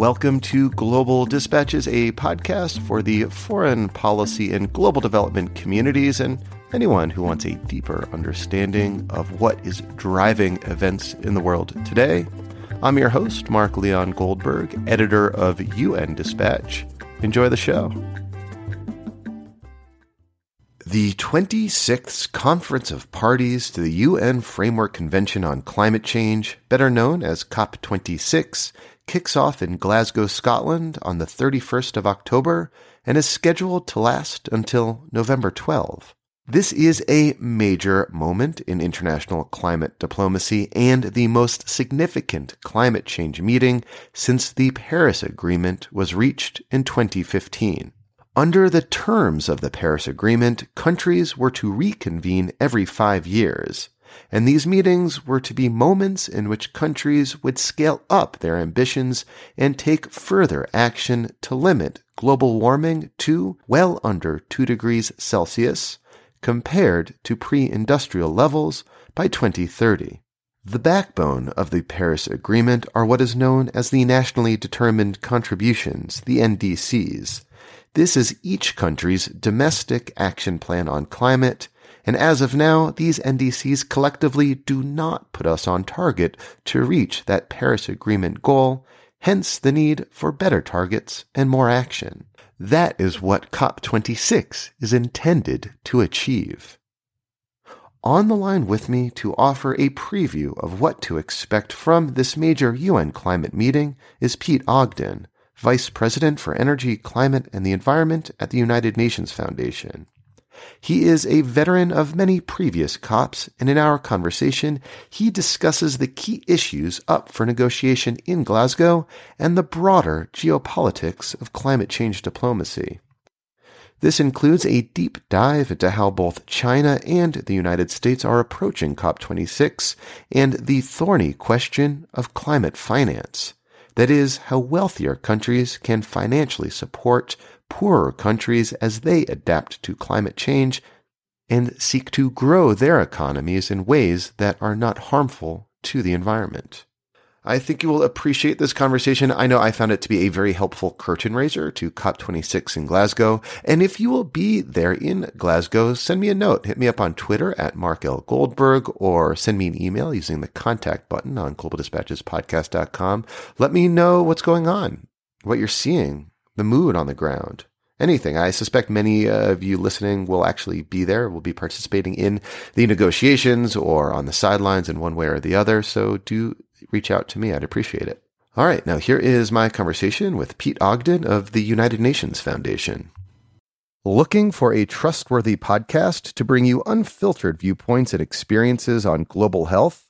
Welcome to Global Dispatches, a podcast for the foreign policy and global development communities and anyone who wants a deeper understanding of what is driving events in the world today. I'm your host, Mark Leon Goldberg, editor of UN Dispatch. Enjoy the show. The 26th Conference of Parties to the UN Framework Convention on Climate Change, better known as COP26, kicks off in Glasgow, Scotland on the 31st of October and is scheduled to last until November 12. This is a major moment in international climate diplomacy and the most significant climate change meeting since the Paris Agreement was reached in 2015. Under the terms of the Paris Agreement, countries were to reconvene every five years, and these meetings were to be moments in which countries would scale up their ambitions and take further action to limit global warming to well under 2 degrees Celsius compared to pre-industrial levels by 2030. The backbone of the Paris Agreement are what is known as the Nationally Determined Contributions, the NDCs, this is each country's domestic action plan on climate, and as of now, these NDCs collectively do not put us on target to reach that Paris Agreement goal, hence the need for better targets and more action. That is what COP26 is intended to achieve. On the line with me to offer a preview of what to expect from this major UN climate meeting is Pete Ogden, Vice President for Energy, Climate, and the Environment at the United Nations Foundation. He is a veteran of many previous COPs, and in our conversation, he discusses the key issues up for negotiation in Glasgow and the broader geopolitics of climate change diplomacy. This includes a deep dive into how both China and the United States are approaching COP26 and the thorny question of climate finance. That is, how wealthier countries can financially support poorer countries as they adapt to climate change and seek to grow their economies in ways that are not harmful to the environment. I think you will appreciate this conversation. I know I found it to be a very helpful curtain raiser to COP26 in Glasgow. And if you will be there in Glasgow, send me a note. Hit me up on Twitter at Mark L. Goldberg or send me an email using the contact button on globaldispatchespodcast.com. Let me know what's going on, what you're seeing, the mood on the ground anything. I suspect many of you listening will actually be there, will be participating in the negotiations or on the sidelines in one way or the other. So do reach out to me. I'd appreciate it. All right, now here is my conversation with Pete Ogden of the United Nations Foundation. Looking for a trustworthy podcast to bring you unfiltered viewpoints and experiences on global health?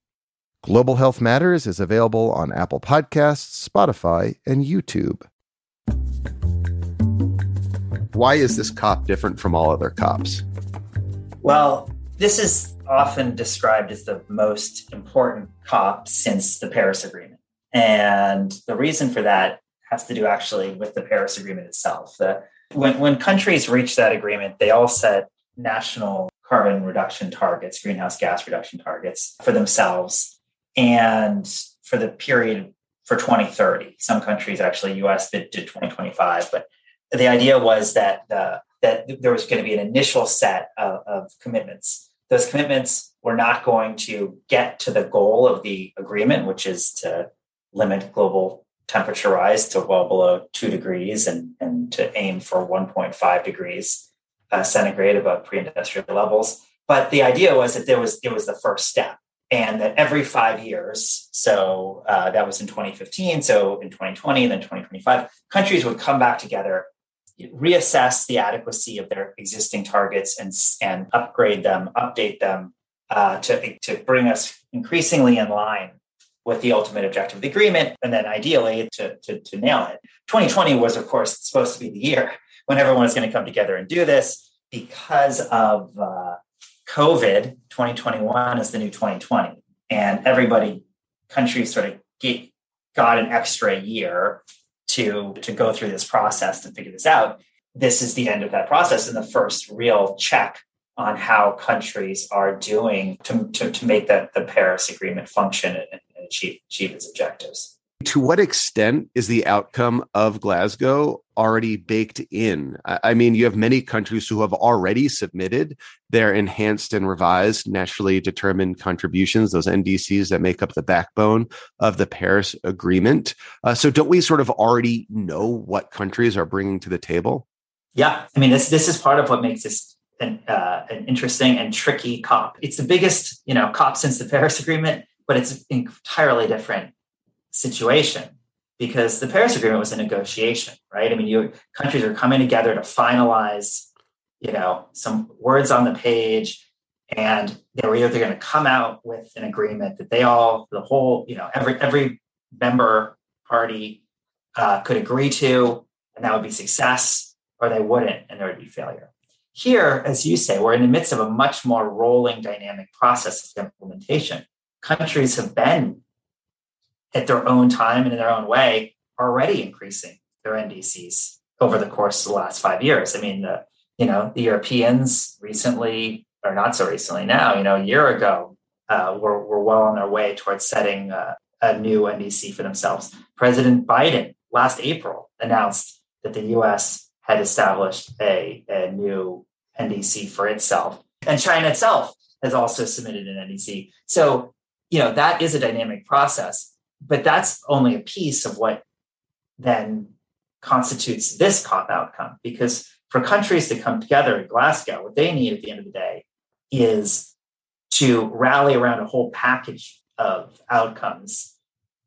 Global Health Matters is available on Apple Podcasts, Spotify, and YouTube. Why is this COP different from all other COPs? Well, this is often described as the most important COP since the Paris Agreement. And the reason for that has to do actually with the Paris Agreement itself. The, when, when countries reach that agreement, they all set national carbon reduction targets, greenhouse gas reduction targets for themselves and for the period for 2030. Some countries, actually, US did, did 2025, but the idea was that that there was going to be an initial set of, of commitments those commitments were not going to get to the goal of the agreement, which is to limit global temperature rise to well below two degrees and, and to aim for 1.5 degrees uh, centigrade above pre-industrial levels. But the idea was that there was it was the first step, and that every five years, so uh, that was in 2015, so in 2020, then 2025, countries would come back together reassess the adequacy of their existing targets and, and upgrade them, update them uh, to, to bring us increasingly in line with the ultimate objective of the agreement, and then ideally to, to, to nail it. 2020 was, of course, supposed to be the year when everyone was going to come together and do this because of uh, COVID. 2021 is the new 2020, and everybody, countries sort of get, got an extra year to to go through this process to figure this out. This is the end of that process and the first real check on how countries are doing to, to, to make that the Paris Agreement function and, and achieve, achieve its objectives. To what extent is the outcome of Glasgow already baked in? I mean, you have many countries who have already submitted their enhanced and revised nationally determined contributions, those NDCs that make up the backbone of the Paris Agreement. Uh, so, don't we sort of already know what countries are bringing to the table? Yeah, I mean, this this is part of what makes this an, uh, an interesting and tricky COP. It's the biggest, you know, COP since the Paris Agreement, but it's entirely different situation because the Paris Agreement was a negotiation, right? I mean, you countries are coming together to finalize, you know, some words on the page, and they were either going to come out with an agreement that they all, the whole, you know, every every member party uh, could agree to, and that would be success, or they wouldn't, and there would be failure. Here, as you say, we're in the midst of a much more rolling dynamic process of implementation. Countries have been at their own time and in their own way already increasing their NDCs over the course of the last five years. I mean, the, you know, the Europeans recently, or not so recently now, you know, a year ago, uh, were, were well on their way towards setting uh, a new NDC for themselves. President Biden last April announced that the US had established a, a new NDC for itself. And China itself has also submitted an NDC. So, you know, that is a dynamic process, but that's only a piece of what then constitutes this COP outcome. Because for countries to come together in Glasgow, what they need at the end of the day is to rally around a whole package of outcomes,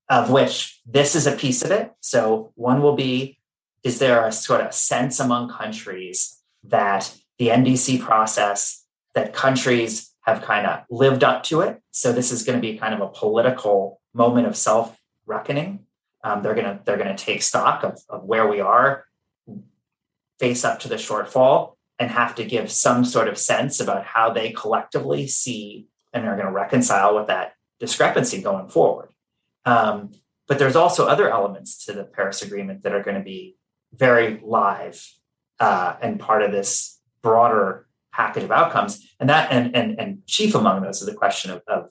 of which this is a piece of it. So, one will be is there a sort of sense among countries that the NDC process, that countries have kind of lived up to it? So this is going to be kind of a political moment of self reckoning. Um, they're to they're to take stock of, of where we are, face up to the shortfall, and have to give some sort of sense about how they collectively see and are going to reconcile with that discrepancy going forward. Um, but there's also other elements to the Paris Agreement that are going to be very live uh, and part of this broader package of outcomes. And that and and, and chief among those is the question of, of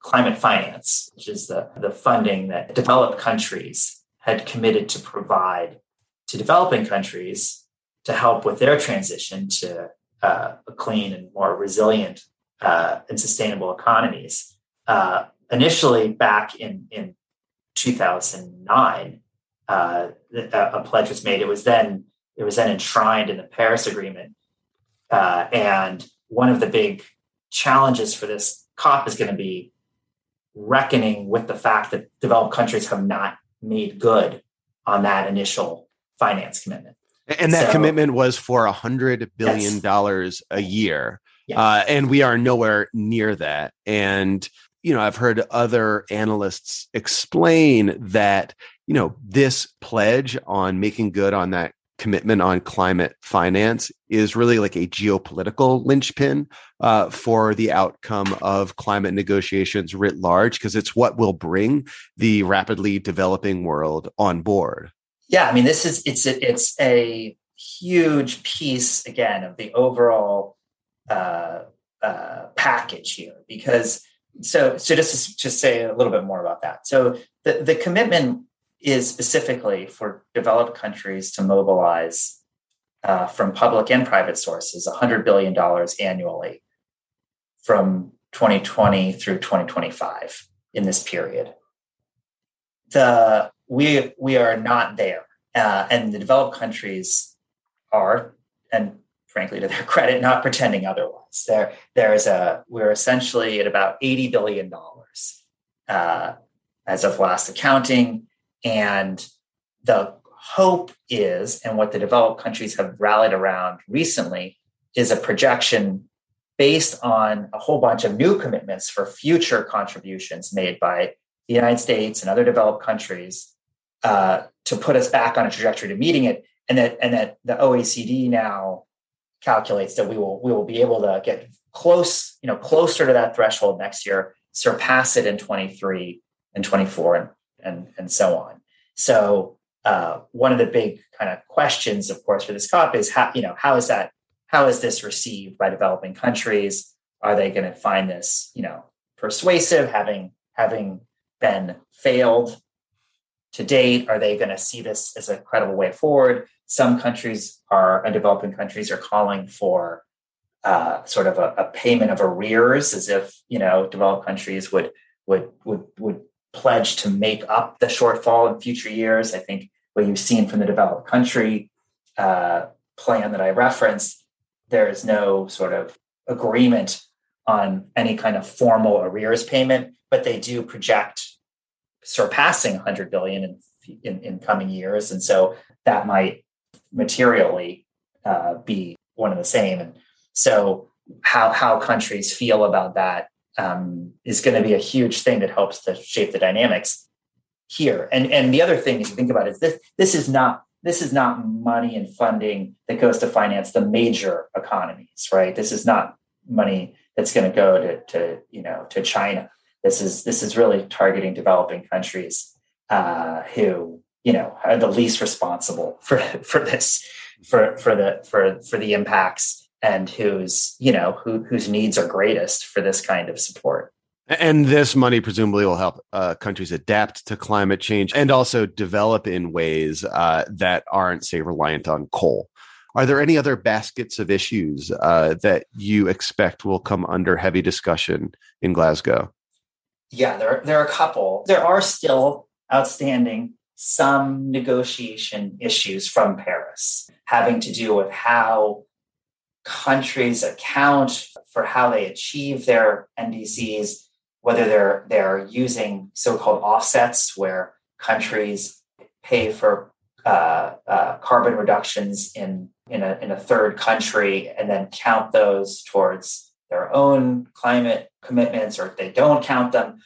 climate finance, which is the, the funding that developed countries had committed to provide to developing countries to help with their transition to uh, a clean and more resilient uh, and sustainable economies. Uh, initially, back in, in 2009, uh, a, pledge was made. It was then it was then enshrined in the Paris Agreement, uh, and one of the big challenges for this COP is going to be reckoning with the fact that developed countries have not made good on that initial finance commitment. And that so, commitment was for a hundred billion dollars yes. a year, yes. uh, and we are nowhere near that. And you know, I've heard other analysts explain that you know, this pledge on making good on that commitment on climate finance is really like a geopolitical linchpin uh, for the outcome of climate negotiations writ large, because it's what will bring the rapidly developing world on board. Yeah, I mean, this is it's a, it's a huge piece again of the overall uh, uh, package here because so so just to just say a little bit more about that. So the the commitment is specifically for developed countries to mobilize uh, from public and private sources $100 billion annually from 2020 through 2025 in this period. The, we, we are not there. Uh, and the developed countries are, and frankly, to their credit, not pretending otherwise. There, there is a, we're essentially at about $80 billion uh, as of last accounting and the hope is, and what the developed countries have rallied around recently, is a projection based on a whole bunch of new commitments for future contributions made by the United States and other developed countries uh, to put us back on a trajectory to meeting it, and that and that the OECD now calculates that we will we will be able to get close, you know, closer to that threshold next year, surpass it in 23 and 24 and and, and so on. So uh, one of the big kind of questions, of course, for this COP is how, you know, how is that, how is this received by developing countries? Are they going to find this, you know, persuasive, having having been failed to date? Are they going to see this as a credible way forward? Some countries are, and developing countries are calling for uh, sort of a, a, payment of arrears, as if you know developed countries would would would would pledge to make up the shortfall in future years. I think what you've seen from the developed country uh, plan that I referenced, there is no sort of agreement on any kind of formal arrears payment, but they do project surpassing 100 billion in, in, in coming years, and so that might materially uh, be one and the same. And so, how how countries feel about that um, is going to be a huge thing that helps to shape the dynamics here. And and the other thing you think about is this: this is not this is not money and funding that goes to finance the major economies, right? This is not money that's going to go to to you know to China. This is this is really targeting developing countries uh, who you know are the least responsible for for this for for the for for the impacts and whose you know who, whose needs are greatest for this kind of support. And this money presumably will help uh, countries adapt to climate change and also develop in ways uh, that aren't say reliant on coal. Are there any other baskets of issues uh, that you expect will come under heavy discussion in glasgow? Yeah there, there are a couple. There are still outstanding some negotiation issues from paris having to do with how countries account for how they achieve their NDCs, whether they're they're using so-called offsets, where countries pay for uh, uh, carbon reductions in in a, in a third country and then count those towards their own climate commitments, or if they don't count them.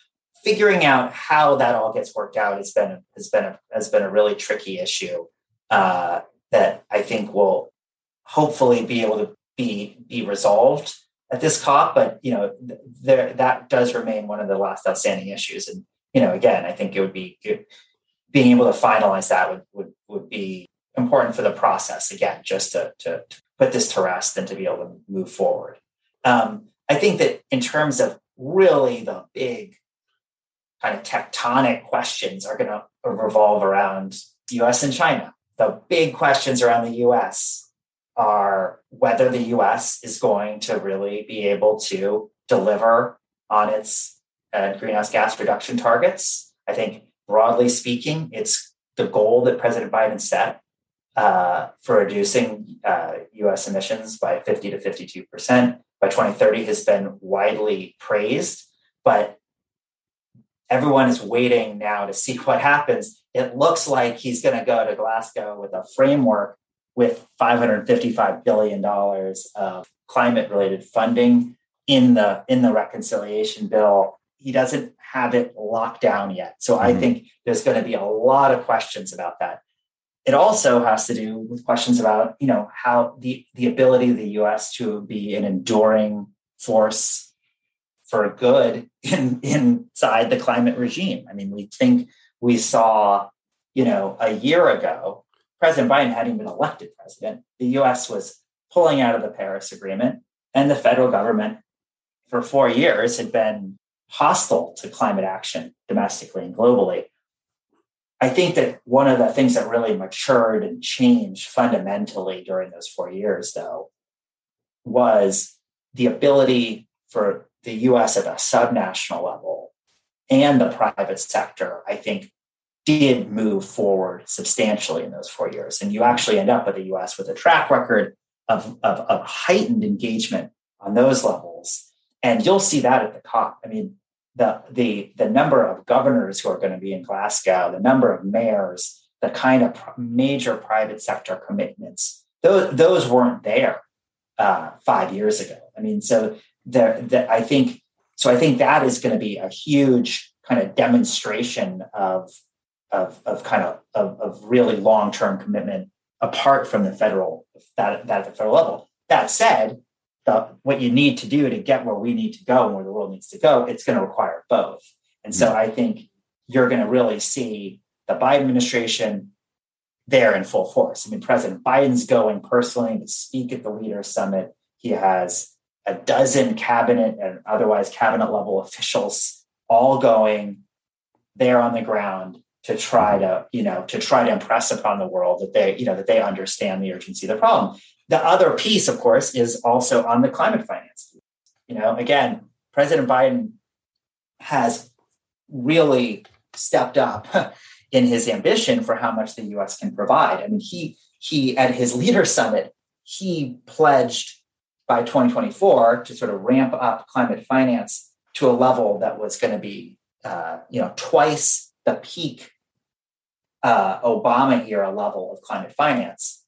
Figuring out how that all gets worked out has been has been a, has been a really tricky issue uh, that I think will hopefully be able to be be resolved at this COP, but you know there that does remain one of the last outstanding issues. And you know, again, I think it would be it, being able to finalize that would, would would be important for the process. Again, just to to, to put this to rest and to be able to move forward. Um, I think that in terms of really the big kind of tectonic questions are going to revolve around U.S. and China. The big questions around the U.S are whether the US is going to really be able to deliver on its uh, greenhouse gas reduction targets. I think broadly speaking, it's the goal that President Biden set uh, for reducing uh, US emissions by 50 to 52% by 2030 has been widely praised, but everyone is waiting now to see what happens. It looks like he's going to go to Glasgow with a framework with $555 billion of climate related funding in the in the reconciliation bill. He doesn't have it locked down yet. So mm-hmm. i think there's going to be a lot of questions about that. It also has to do with questions about you know how the the ability of the us to be an enduring force for good in inside the climate regime. I mean we think we saw you know a year ago President Biden hadn't been elected president, the US was pulling out of the Paris Agreement, and the federal government for four years had been hostile to climate action domestically and globally. I think that one of the things that really matured and changed fundamentally during those four years, though, was the ability for the US at a subnational level and the private sector, I think, did move forward substantially in those four years. And you actually end up with the US with a track record of, of, of, heightened engagement on those levels. And you'll see that at the COP. I mean, the, the, the number of governors who are going to be in Glasgow, the number of mayors, the kind of major private sector commitments, those, those weren't there uh, five years ago. I mean, so there, the, I think so. I think that is going to be a huge kind of demonstration of of, of kind of, of, of really long-term commitment apart from the federal that, that at the federal level. That said, the, what you need to do to get where we need to go and where the world needs to go, it's going to require both. And so mm-hmm. I think you're going to really see the Biden administration there in full force. I mean, President Biden's going personally to speak at the Leaders Summit. He has a dozen cabinet and otherwise cabinet level officials all going there on the ground to try to you know to try to impress upon the world that they you know that they understand the urgency of the problem. The other piece of course is also on the climate finance. You know again president biden has really stepped up in his ambition for how much the us can provide. I mean he he at his leader summit he pledged by 2024 to sort of ramp up climate finance to a level that was going to be uh, you know twice the peak uh, Obama era level of climate finance.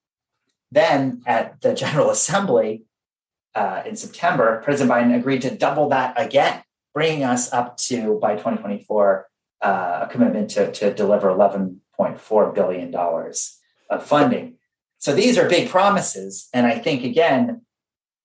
Then at the General Assembly uh, in September, President Biden agreed to double that again, bringing us up to by 2024 uh, a commitment to, to deliver 11.4 billion dollars of funding. So these are big promises, and I think again,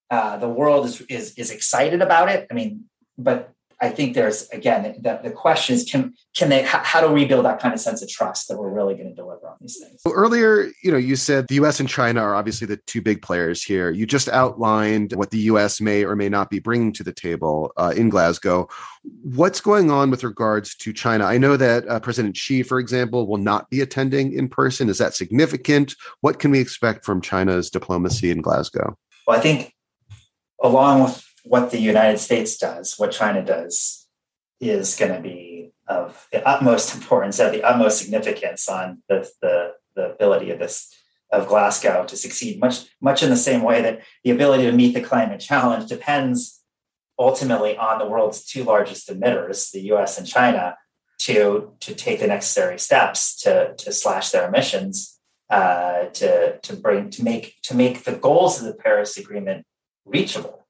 uh, the world is, is is excited about it. I mean, but I think there's again the, the question is can can they how, how we build that kind of sense of trust that we're really going to deliver on these things. So earlier, you know, you said the U.S. and China are obviously the two big players here. You just outlined what the U.S. may or may not be bringing to the table uh, in Glasgow. What's going on with regards to China? I know that uh, President Xi, for example, will not be attending in person. Is that significant? What can we expect from China's diplomacy in Glasgow? Well, I think along with what the United States does, what China does, is going to be of the utmost importance, of the utmost significance on the, the, the ability of this of Glasgow to succeed. Much much in the same way that the ability to meet the climate challenge depends ultimately on the world's two largest emitters, the U.S. and China, to to take the necessary steps to to slash their emissions, uh, to to bring to make to make the goals of the Paris Agreement reachable.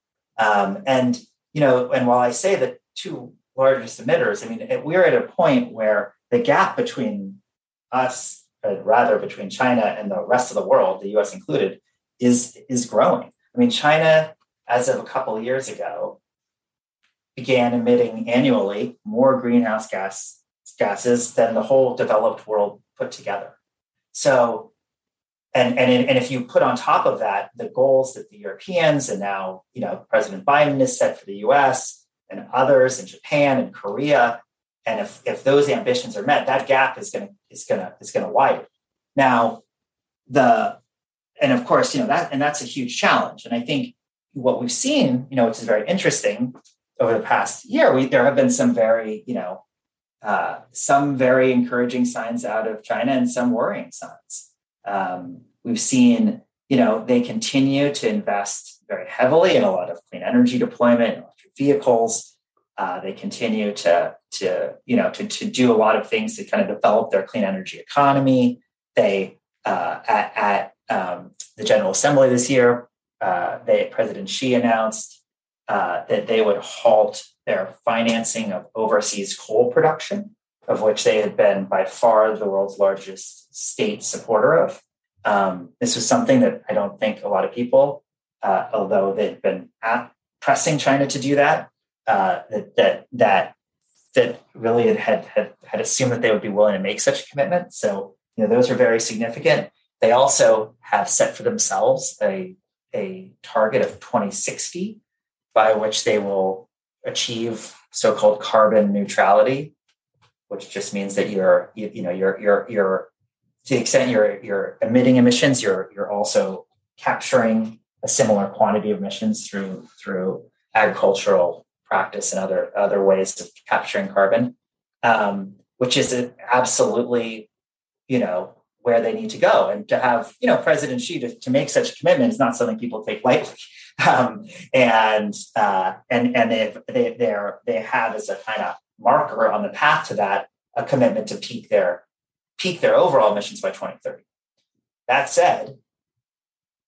Um, and you know, and while I say the two largest emitters, I mean we're at a point where the gap between us, but rather between China and the rest of the world, the U.S. included, is is growing. I mean, China, as of a couple of years ago, began emitting annually more greenhouse gas gases than the whole developed world put together. So and and, and if you put on top of that the goals that the Europeans and now you know President Biden has set for the U.S. and others in Japan and Korea, and if if those ambitions are met, that gap is going to is going to is going to widen. Now, the and of course you know that and that's a huge challenge. And I think what we've seen, you know, which is very interesting over the past year, we there have been some very you know uh, some very encouraging signs out of China and some worrying signs. Um, we've seen, you know, they continue to invest very heavily in a lot of clean energy deployment, electric vehicles. Uh, they continue to, to, you know, to, to do a lot of things to kind of develop their clean energy economy. They, uh, at, at um, the General Assembly this year, uh, they, President Xi announced uh, that they would halt their financing of overseas coal production of which they had been by far the world's largest state supporter of. Um, this was something that I don't think a lot of people, uh, although they've been pressing China to do that, uh, that that that that really had, had had assumed that they would be willing to make such a commitment. So you know those are very significant. They also have set for themselves a a target of 2060 by which they will achieve so-called carbon neutrality which just means that you're you, you know you're you're you're to the extent you're you're emitting emissions, you're you're also capturing a similar quantity of emissions through through agricultural practice and other other ways of capturing carbon, um, which is absolutely you know where they need to go. And to have you know President Xi to, to make such a commitment is not something people take lightly. Um, and uh, and and they they they they have as a kind of marker on the path to that a commitment to peak their peak their overall emissions by 2030. That said,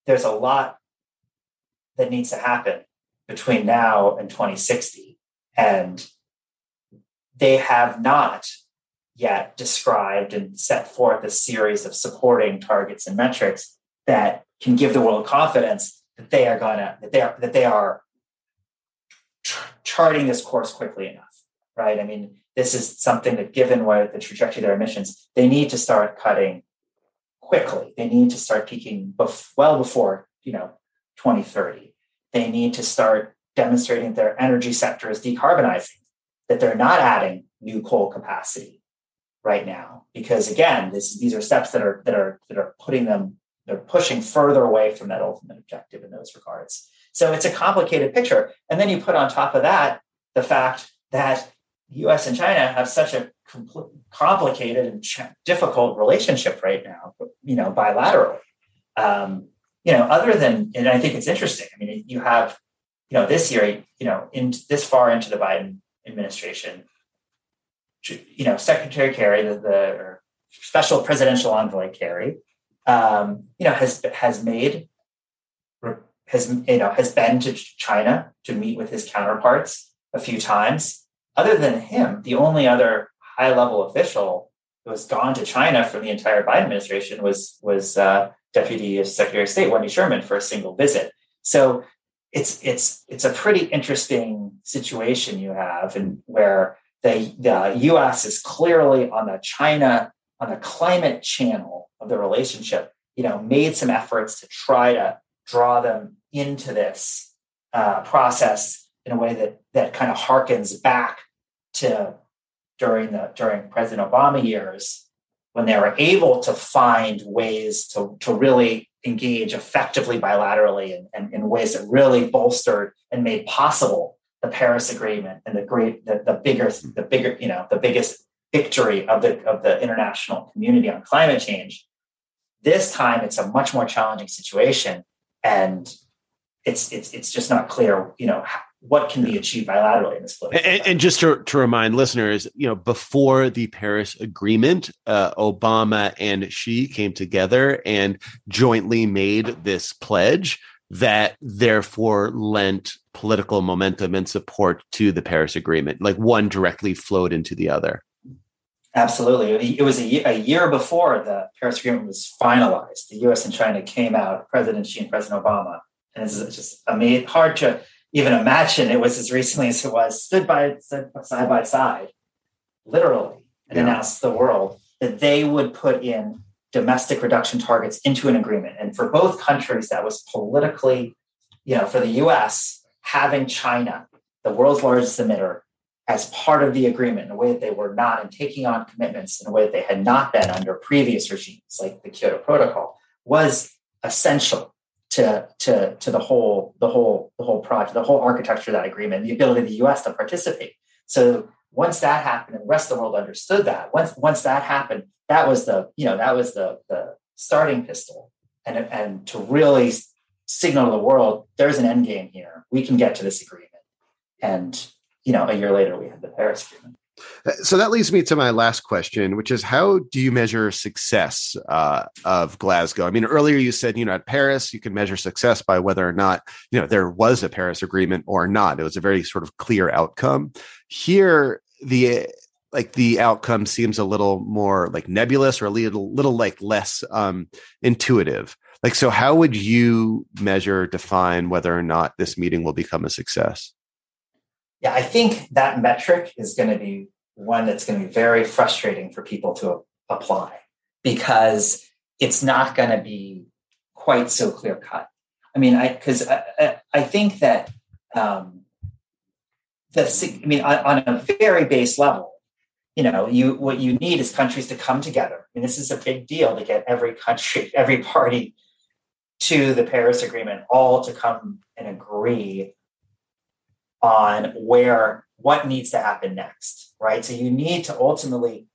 there's a lot that needs to happen between now and 2060. And they have not yet described and set forth a series of supporting targets and metrics that can give the world confidence that they are gonna that they are that they are charting this course quickly enough, right? I mean, this is something that, given what the trajectory of their emissions, they need to start cutting quickly. They need to start peaking bef- well before you know 2030. They need to start demonstrating their energy sector is decarbonizing, that they're not adding new coal capacity right now, because again, this, these are steps that are that are that are putting them they're pushing further away from that ultimate objective in those regards. So it's a complicated picture. And then you put on top of that the fact that US and China have such a compl- complicated and ch- difficult relationship right now, you know, bilaterally. Um, you know, other than, and I think it's interesting. I mean, you have, you know, this year, you know, in this far into the Biden administration, you know, Secretary Kerry, the, the special presidential envoy Kerry, um, you know, has has made has you know has been to China to meet with his counterparts a few times. Other than him, the only other high level official who has gone to China from the entire Biden administration was was uh, Deputy Secretary of State Wendy Sherman for a single visit. So it's it's it's a pretty interesting situation you have, and where the the U.S. is clearly on the China on the climate channel of the relationship. You know, made some efforts to try to draw them into this uh, process in a way that that kind of harkens back to during the during President Obama years when they were able to find ways to, to really engage effectively bilaterally and, and in ways that really bolstered and made possible the Paris Agreement and the great the, the bigger the bigger you know the biggest victory of the of the international community on climate change. This time it's a much more challenging situation and it's it's it's just not clear, you know, what can be achieved bilaterally in this and, and, just to, to remind listeners, you know, before the Paris Agreement, uh, Obama and Xi came together and jointly made this pledge that therefore lent political momentum and support to the Paris Agreement. Like one directly flowed into the other. Absolutely. It was a year, a year before the Paris Agreement was finalized. The US and China came out, President Xi and President Obama. And it's just amazing, hard to even imagine it was as recently as it was, stood by stood side by side, literally, and yeah. announced to the world that they would put in domestic reduction targets into an agreement. And for both countries, that was politically, you know, for the US, having China, the world's largest emitter, as part of the agreement in a way that they were not and taking on commitments in a way that they had not been under previous regimes like the Kyoto Protocol was essential to, to, to the whole the whole the whole project, the whole architecture of that agreement, the ability of the US to participate. So once that happened and the rest of the world understood that, once once that happened, that was the, you know, that was the the starting pistol. And, and to really signal to the world there's an end game here. We can get to this agreement. And you know, a year later we had the Paris Agreement. Uh, so that leads me to my last question, which is how do you measure success uh, of Glasgow? I mean, earlier you said, you know, at Paris, you can measure success by whether or not, you know, there was a Paris Agreement or not. It was a very sort of clear outcome. Here, the like the outcome seems a little more like nebulous or a little, little like less um, intuitive. Like, so how would you measure, define whether or not this meeting will become a success? Yeah, I think that metric is going to be one that's going to be very frustrating for people to apply because it's not going to be quite so clear cut. I mean, I because I, I, think that um, the I mean on, on a very base level, you know, you what you need is countries to come together. I mean, this is a big deal to get every country, every party to the Paris Agreement, all to come and agree on where what needs to happen next, right? So you need to ultimately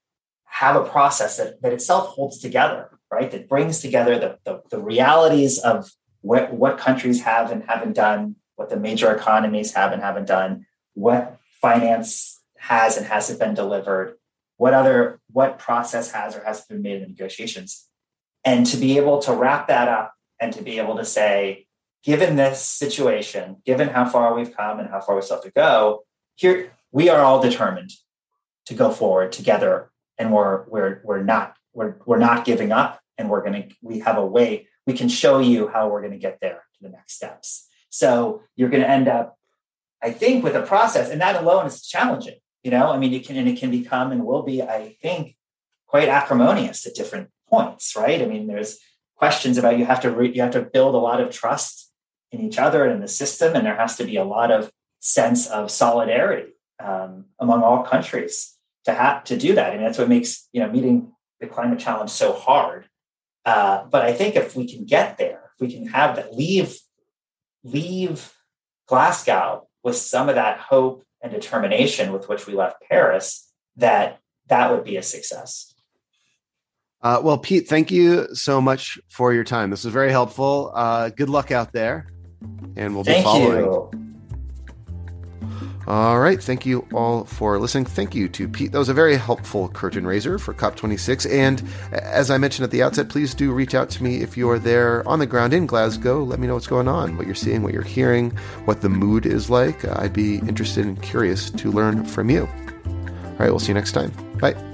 have a process that, that itself holds together, right? That brings together the, the, the realities of what, what countries have and haven't done, what the major economies have and haven't done, what finance has and hasn't been delivered, what other what process has or hasn't been made in the negotiations. And to be able to wrap that up and to be able to say, given this situation, given how far we've come and how far we still have to go, here we are all determined to go forward together, and we're we're we're not we're we're not giving up, and we're gonna we have a way we can show you how we're gonna get there to the next steps. So you're gonna end up, I think, with a process, and that alone is challenging. You know, I mean, it can and it can become and will be, I think, quite acrimonious at different points, right? I mean, there's questions about you have to re, you have to build a lot of trust in each other and in the system, and there has to be a lot of sense of solidarity um, among all countries to have to do that. And that's what makes you know meeting the climate challenge so hard. Uh, but I think if we can get there, if we can have that, leave leave Glasgow with some of that hope and determination with which we left Paris, that that would be a success. Uh, well, Pete, thank you so much for your time. This was very helpful. Uh, good luck out there, and we'll Thank be following. You. All right. Thank you all for listening. Thank you to Pete. That was a very helpful curtain raiser for COP26. And as I mentioned at the outset, please do reach out to me if you're there on the ground in Glasgow. Let me know what's going on, what you're seeing, what you're hearing, what the mood is like. I'd be interested and curious to learn from you. All right. We'll see you next time. Bye.